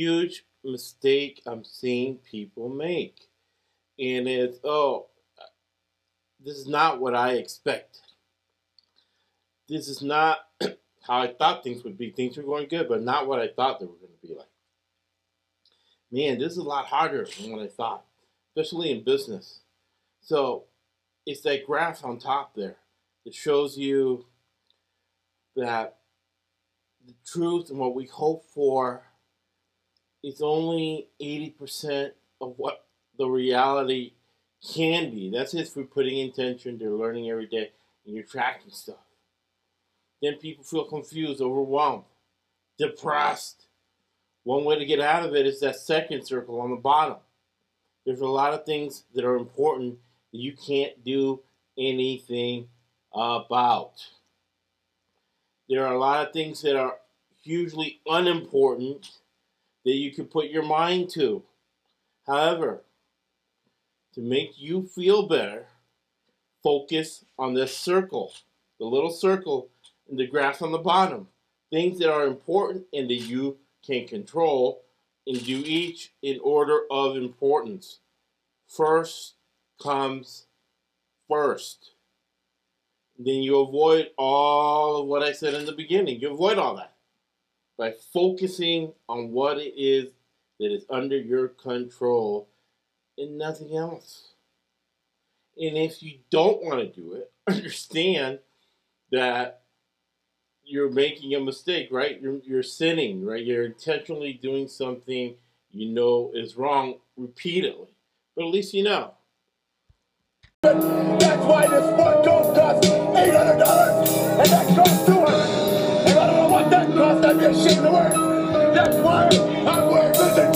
huge mistake I'm seeing people make. And it's, oh, this is not what I expected. This is not how I thought things would be. Things were going good, but not what I thought they were going to be like. Man, this is a lot harder than what I thought, especially in business. So it's that graph on top there that shows you that the truth and what we hope for is only 80% of what the reality can be. That's if we're putting intention, they're learning every day, and you're tracking stuff. Then people feel confused, overwhelmed, depressed. One way to get out of it is that second circle on the bottom. There's a lot of things that are important you can't do anything about. There are a lot of things that are hugely unimportant that you can put your mind to. However, to make you feel better, focus on this circle, the little circle in the graph on the bottom. Things that are important and that you can control and do each in order of importance. First comes first. Then you avoid all of what I said in the beginning. You avoid all that by focusing on what it is that is under your control and nothing else. And if you don't want to do it, understand that you're making a mistake, right? You're, you're sinning, right? You're intentionally doing something you know is wrong repeatedly. But at least you know. That's why this one coat costs eight hundred dollars, and that costs two hundred. And I don't know what that costs. I'd be ashamed to it. That's why I'm wearing this shoes.